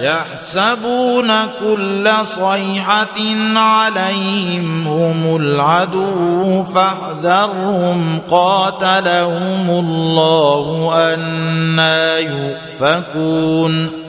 يحسبون كل صيحة عليهم هم العدو فاحذرهم قاتلهم الله أنا يؤفكون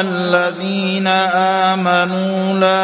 الذين آمنوا لا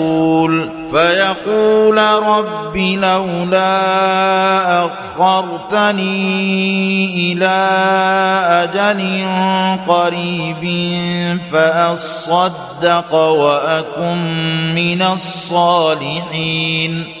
فيقول رب لولا أخرتني إلى أجل قريب فأصدق وأكن من الصالحين.